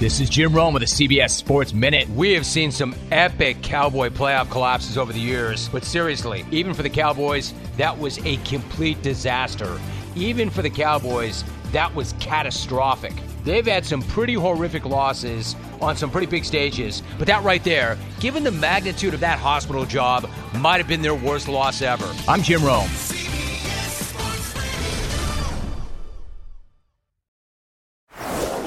This is Jim Rome with the CBS Sports Minute. We have seen some epic Cowboy playoff collapses over the years, but seriously, even for the Cowboys, that was a complete disaster. Even for the Cowboys, that was catastrophic. They've had some pretty horrific losses on some pretty big stages, but that right there, given the magnitude of that hospital job, might have been their worst loss ever. I'm Jim Rome.